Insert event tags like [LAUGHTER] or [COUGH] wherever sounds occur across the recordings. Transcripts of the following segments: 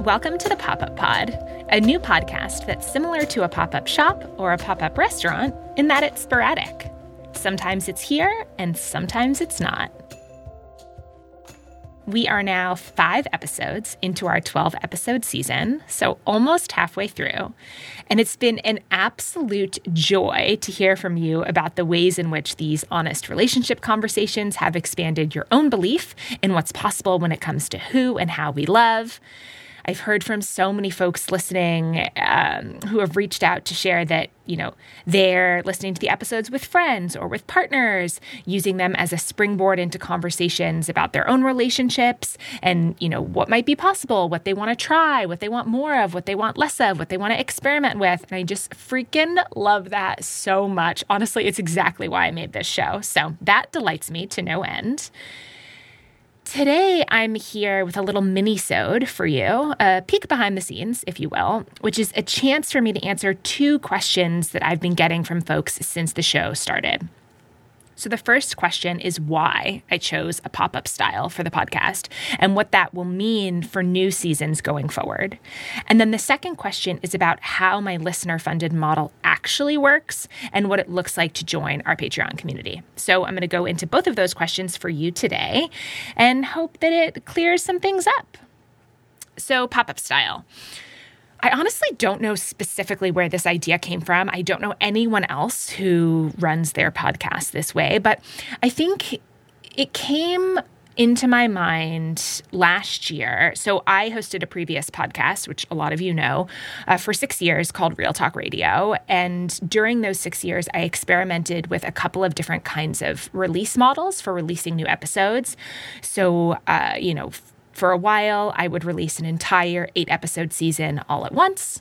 Welcome to the Pop Up Pod, a new podcast that's similar to a pop up shop or a pop up restaurant in that it's sporadic. Sometimes it's here and sometimes it's not. We are now five episodes into our 12 episode season, so almost halfway through. And it's been an absolute joy to hear from you about the ways in which these honest relationship conversations have expanded your own belief in what's possible when it comes to who and how we love. I've heard from so many folks listening um, who have reached out to share that, you know, they're listening to the episodes with friends or with partners, using them as a springboard into conversations about their own relationships and, you know, what might be possible, what they want to try, what they want more of, what they want less of, what they want to experiment with. And I just freaking love that so much. Honestly, it's exactly why I made this show. So that delights me to no end. Today, I'm here with a little mini-sode for you, a peek behind the scenes, if you will, which is a chance for me to answer two questions that I've been getting from folks since the show started. So, the first question is why I chose a pop up style for the podcast and what that will mean for new seasons going forward. And then the second question is about how my listener funded model actually works and what it looks like to join our Patreon community. So, I'm going to go into both of those questions for you today and hope that it clears some things up. So, pop up style. I honestly don't know specifically where this idea came from. I don't know anyone else who runs their podcast this way, but I think it came into my mind last year. So I hosted a previous podcast, which a lot of you know, uh, for six years called Real Talk Radio. And during those six years, I experimented with a couple of different kinds of release models for releasing new episodes. So, uh, you know, for a while, I would release an entire eight episode season all at once.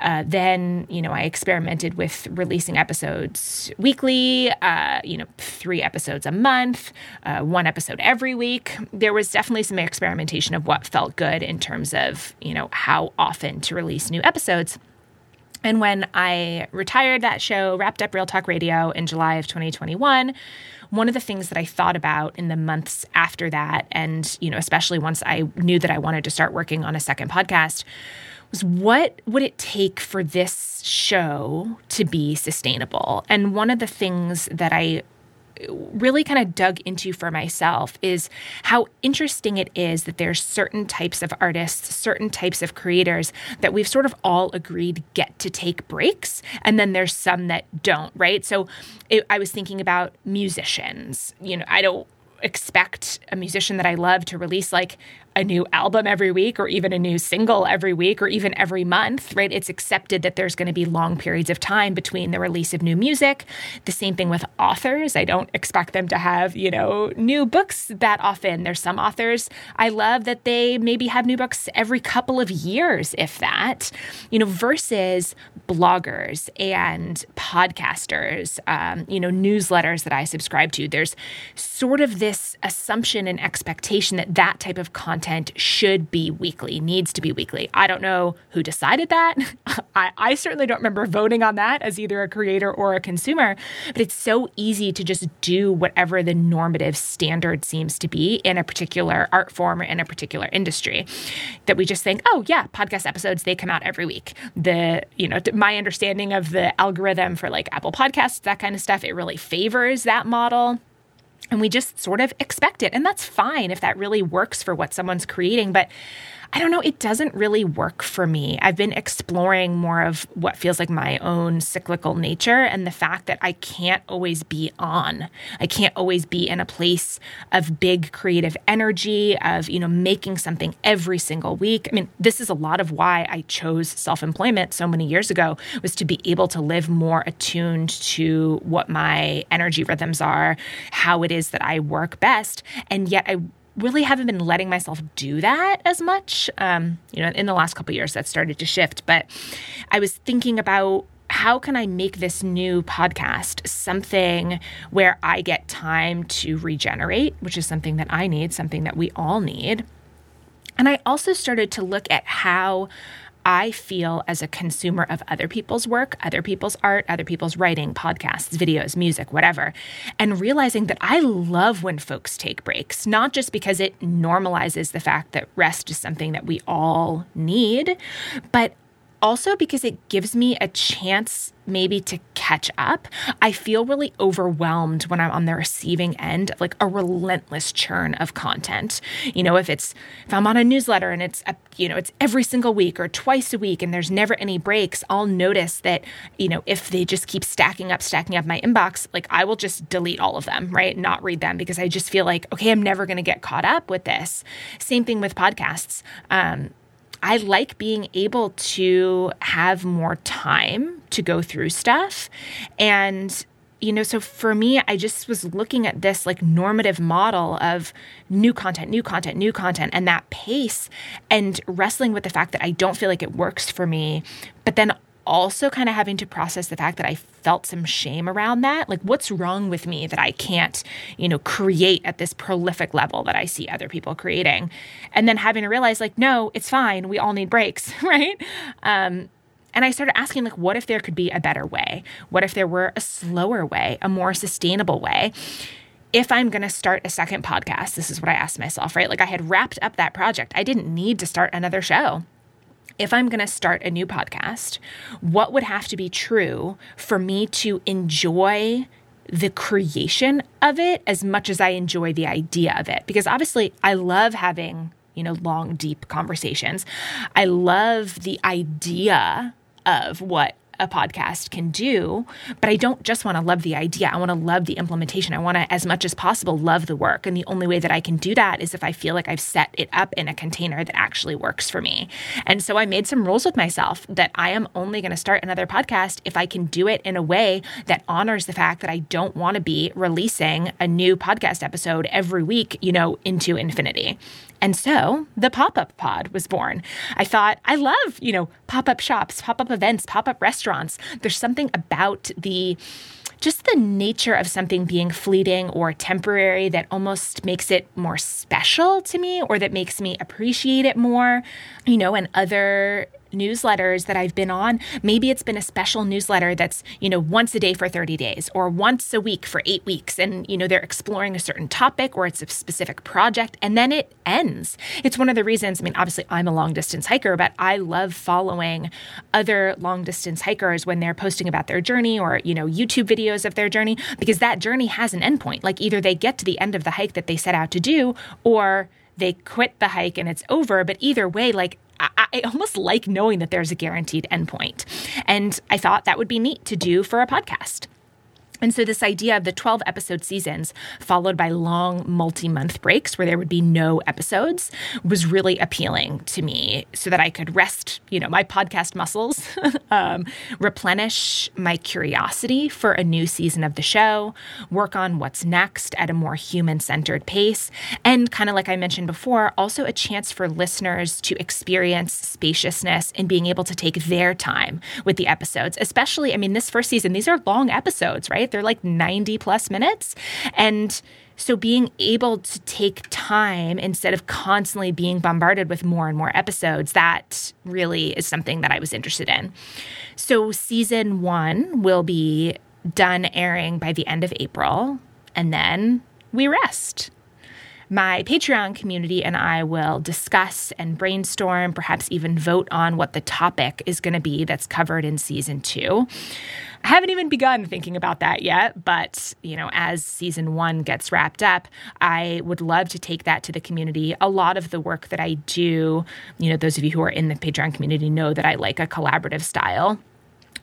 Uh, then, you know, I experimented with releasing episodes weekly, uh, you know, three episodes a month, uh, one episode every week. There was definitely some experimentation of what felt good in terms of, you know, how often to release new episodes. And when I retired that show, wrapped up Real Talk Radio in July of 2021, one of the things that I thought about in the months after that, and you know, especially once I knew that I wanted to start working on a second podcast, was what would it take for this show to be sustainable? And one of the things that I really kind of dug into for myself is how interesting it is that there's certain types of artists, certain types of creators that we've sort of all agreed get to take breaks, and then there's some that don't, right? So it, I was thinking about musicians. You know, I don't expect a musician that I love to release like a new album every week or even a new single every week or even every month, right? It's accepted that there's going to be long periods of time between the release of new music. The same thing with authors. I don't expect them to have, you know, new books that often. There's some authors I love that they maybe have new books every couple of years, if that, you know, versus bloggers and podcasters, um, you know, newsletters that I subscribe to. There's sort of this assumption and expectation that that type of content content should be weekly, needs to be weekly. I don't know who decided that. [LAUGHS] I, I certainly don't remember voting on that as either a creator or a consumer, but it's so easy to just do whatever the normative standard seems to be in a particular art form or in a particular industry that we just think, oh, yeah, podcast episodes, they come out every week. The, you know, my understanding of the algorithm for like Apple Podcasts, that kind of stuff, it really favors that model and we just sort of expect it. And that's fine if that really works for what someone's creating. But I don't know, it doesn't really work for me. I've been exploring more of what feels like my own cyclical nature and the fact that I can't always be on. I can't always be in a place of big creative energy, of, you know, making something every single week. I mean, this is a lot of why I chose self-employment so many years ago was to be able to live more attuned to what my energy rhythms are, how it is that I work best, and yet I really haven't been letting myself do that as much. Um, you know, in the last couple years, that started to shift. But I was thinking about how can I make this new podcast something where I get time to regenerate, which is something that I need, something that we all need. And I also started to look at how I feel as a consumer of other people's work, other people's art, other people's writing, podcasts, videos, music, whatever, and realizing that I love when folks take breaks, not just because it normalizes the fact that rest is something that we all need, but also because it gives me a chance maybe to catch up. I feel really overwhelmed when I'm on the receiving end of like a relentless churn of content. You know, if it's if I'm on a newsletter and it's a, you know, it's every single week or twice a week and there's never any breaks, I'll notice that, you know, if they just keep stacking up, stacking up my inbox, like I will just delete all of them, right? Not read them because I just feel like, okay, I'm never going to get caught up with this. Same thing with podcasts. Um, I like being able to have more time to go through stuff. And, you know, so for me, I just was looking at this like normative model of new content, new content, new content, and that pace and wrestling with the fact that I don't feel like it works for me. But then also kind of having to process the fact that I felt some shame around that. Like, what's wrong with me that I can't, you know, create at this prolific level that I see other people creating? And then having to realize, like, no, it's fine. We all need breaks, [LAUGHS] right? Um, and I started asking, like, what if there could be a better way? What if there were a slower way, a more sustainable way? if I'm going to start a second podcast, this is what I asked myself, right? Like I had wrapped up that project. I didn't need to start another show if I'm going to start a new podcast, what would have to be true for me to enjoy the creation of it as much as I enjoy the idea of it? Because obviously, I love having, you know, long, deep conversations. I love the idea of what a podcast can do. But I don't just want to love the idea. I want to love the implementation. I want to, as much as possible, love the work. And the only way that I can do that is if I feel like I've set it up in a container that actually works for me. And so I made some rules with myself that I am only going to start another podcast if I can do it in a way that honors the fact that I don't want to be releasing a new podcast episode every week, you know, into infinity. And so the pop up pod was born. I thought, I love, you know, pop up shops, pop up events, pop up restaurants. There's something about the just the nature of something being fleeting or temporary that almost makes it more special to me or that makes me appreciate it more. You know, and other newsletters that I've been on, maybe it's been a special newsletter that's, you know, once a day for 30 days or once a week for eight weeks. And, you know, they're exploring a certain topic or it's a specific project and then it ends. It's one of the reasons, I mean, obviously I'm a long distance hiker, but I love following other long distance hikers when they're posting about their journey or, you know, YouTube videos of their journey because that journey has an endpoint. Like either they get to the end of the hike that they set out to do or they quit the hike and it's over. But either way, like I, I almost like knowing that there's a guaranteed endpoint. And I thought that would be neat to do for a podcast. And so, this idea of the 12 episode seasons, followed by long multi month breaks where there would be no episodes, was really appealing to me so that I could rest, you know, my podcast muscles, [LAUGHS] um, replenish my curiosity for a new season of the show, work on what's next at a more human centered pace, and kind of like I mentioned before, also a chance for listeners to experience spaciousness and being able to take their time with the episodes. Especially, I mean, this first season, these are long episodes, right? They're like 90 plus minutes. And so being able to take time instead of constantly being bombarded with more and more episodes, that really is something that I was interested in. So season one will be done airing by the end of April, and then we rest my Patreon community and I will discuss and brainstorm, perhaps even vote on what the topic is going to be that's covered in season two. I haven't even begun thinking about that yet, but you know, as season 1 gets wrapped up, I would love to take that to the community. A lot of the work that I do, you know, those of you who are in the Patreon community know that I like a collaborative style.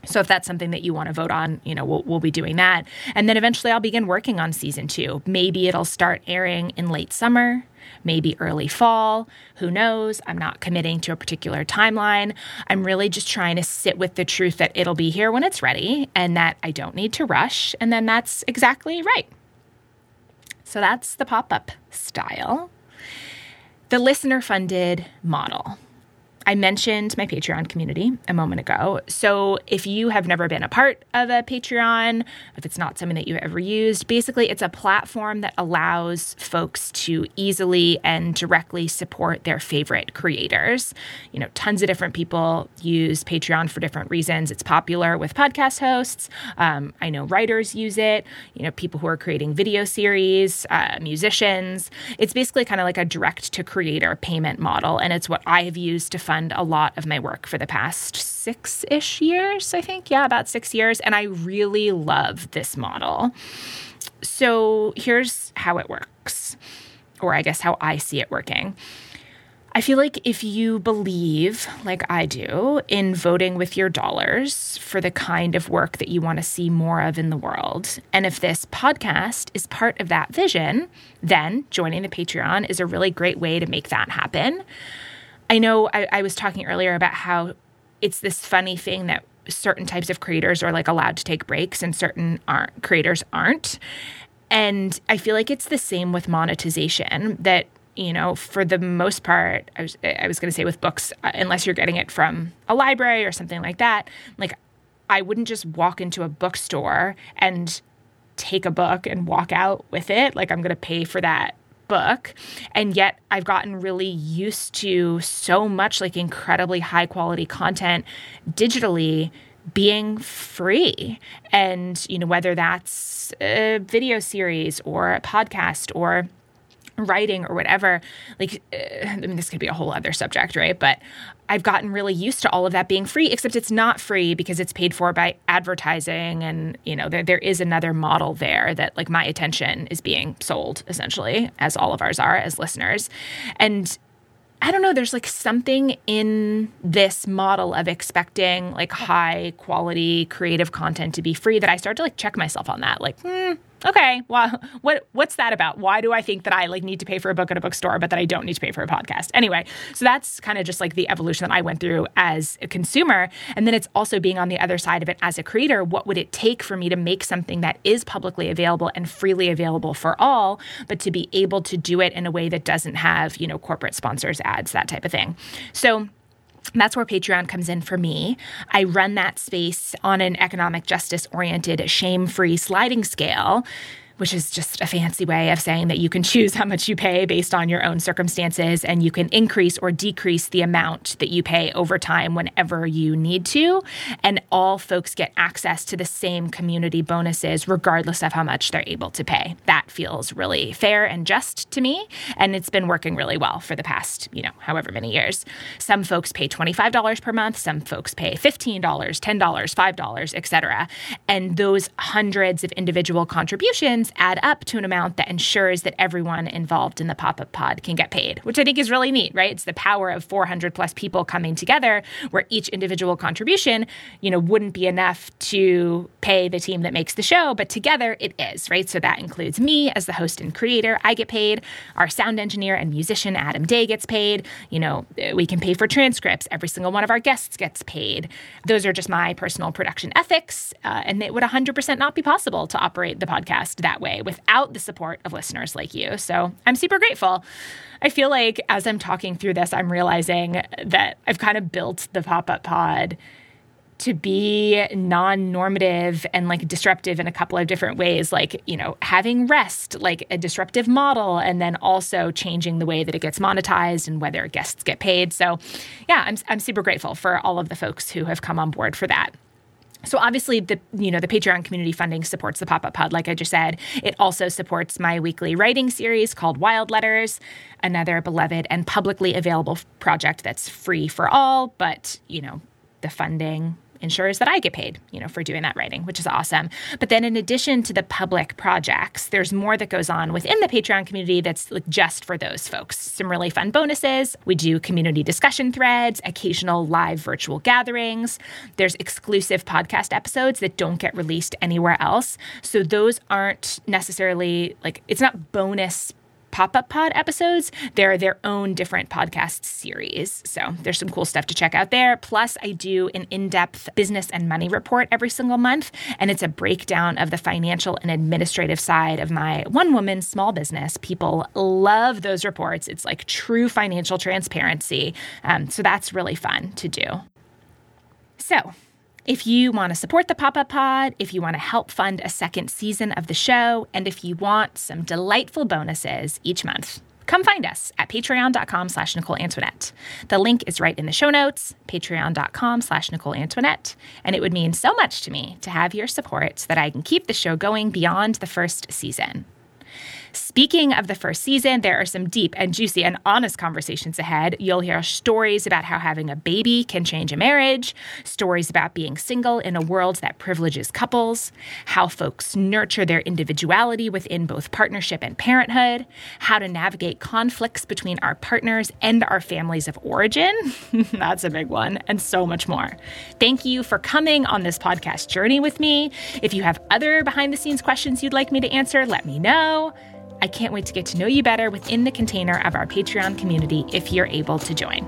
So if that's something that you want to vote on, you know, we'll, we'll be doing that. And then eventually I'll begin working on season two. Maybe it'll start airing in late summer, maybe early fall. Who knows? I'm not committing to a particular timeline. I'm really just trying to sit with the truth that it'll be here when it's ready and that I don't need to rush. And then that's exactly right. So that's the pop up style. The listener funded model. I mentioned my Patreon community a moment ago. So if you have never been a part of a Patreon, if it's not something that you've ever used, basically it's a platform that allows folks to easily and directly support their favorite creators. You know, tons of different people use Patreon for different reasons. It's popular with podcast hosts. Um, I know writers use it, you know, people who are creating video series, uh, musicians. It's basically kind of like a direct to creator payment model. And it's what I have used to fund a lot of my work for the past six ish years, I think. Yeah, about six years. And I really love this model. So here's how it works, or I guess how I see it working. I feel like if you believe, like I do, in voting with your dollars for the kind of work that you want to see more of in the world, and if this podcast is part of that vision, then joining the Patreon is a really great way to make that happen. I know I, I was talking earlier about how it's this funny thing that certain types of creators are like allowed to take breaks and certain aren't creators aren't and i feel like it's the same with monetization that you know, for the most part, I was, I was going to say with books, uh, unless you're getting it from a library or something like that, like I wouldn't just walk into a bookstore and take a book and walk out with it. Like I'm going to pay for that book. And yet I've gotten really used to so much like incredibly high quality content digitally being free. And, you know, whether that's a video series or a podcast or writing or whatever like uh, i mean this could be a whole other subject right but i've gotten really used to all of that being free except it's not free because it's paid for by advertising and you know there, there is another model there that like my attention is being sold essentially as all of ours are as listeners and I don't know, there's like something in this model of expecting like high quality creative content to be free that I start to like check myself on that. Like, hmm, okay, well, [LAUGHS] what what's that about? Why do I think that I like need to pay for a book at a bookstore, but that I don't need to pay for a podcast? Anyway, so that's kind of just like the evolution that I went through as a consumer, and then it's also being on the other side of it as a creator. What would it take for me to make something that is publicly available and freely available for all, but to be able to do it in a way that doesn't have you know corporate sponsors, ads, that type of thing? So that's where Patreon comes in for me. I run that space on an economic justice oriented, shame free sliding scale which is just a fancy way of saying that you can choose how much you pay based on your own circumstances and you can increase or decrease the amount that you pay over time whenever you need to. And all folks get access to the same community bonuses regardless of how much they're able to pay. That feels really fair and just to me. And it's been working really well for the past, you know, however many years. Some folks pay $25 per month, some folks pay $15, $10, $5, etc. And those hundreds of individual contributions add up to an amount that ensures that everyone involved in the pop up pod can get paid, which I think is really neat, right? It's the power of 400 plus people coming together where each individual contribution, you know, wouldn't be enough to pay the team that makes the show, but together it is, right? So that includes me as the host and creator, I get paid, our sound engineer and musician Adam Day gets paid, you know, we can pay for transcripts, every single one of our guests gets paid. Those are just my personal production ethics, uh, and it would 100% not be possible to operate the podcast that that way without the support of listeners like you. So I'm super grateful. I feel like as I'm talking through this, I'm realizing that I've kind of built the pop up pod to be non normative and like disruptive in a couple of different ways, like, you know, having rest, like a disruptive model, and then also changing the way that it gets monetized and whether guests get paid. So, yeah, I'm, I'm super grateful for all of the folks who have come on board for that. So obviously the you know the Patreon community funding supports the pop-up pod like I just said. It also supports my weekly writing series called Wild Letters, another beloved and publicly available project that's free for all, but you know, the funding ensures that I get paid, you know, for doing that writing, which is awesome. But then in addition to the public projects, there's more that goes on within the Patreon community that's like just for those folks. Some really fun bonuses. We do community discussion threads, occasional live virtual gatherings. There's exclusive podcast episodes that don't get released anywhere else. So those aren't necessarily like it's not bonus pop up pod episodes, they're their own different podcast series. So there's some cool stuff to check out there. Plus, I do an in depth business and money report every single month, and it's a breakdown of the financial and administrative side of my one woman small business. People love those reports. It's like true financial transparency. Um, so that's really fun to do. So, if you want to support the Pop Up Pod, if you want to help fund a second season of the show, and if you want some delightful bonuses each month, come find us at patreon.com slash Nicole Antoinette. The link is right in the show notes, patreon.com slash Nicole Antoinette. And it would mean so much to me to have your support so that I can keep the show going beyond the first season. Speaking of the first season, there are some deep and juicy and honest conversations ahead. You'll hear stories about how having a baby can change a marriage, stories about being single in a world that privileges couples, how folks nurture their individuality within both partnership and parenthood, how to navigate conflicts between our partners and our families of origin. [LAUGHS] That's a big one, and so much more. Thank you for coming on this podcast journey with me. If you have other behind the scenes questions you'd like me to answer, let me know. I can't wait to get to know you better within the container of our Patreon community if you're able to join.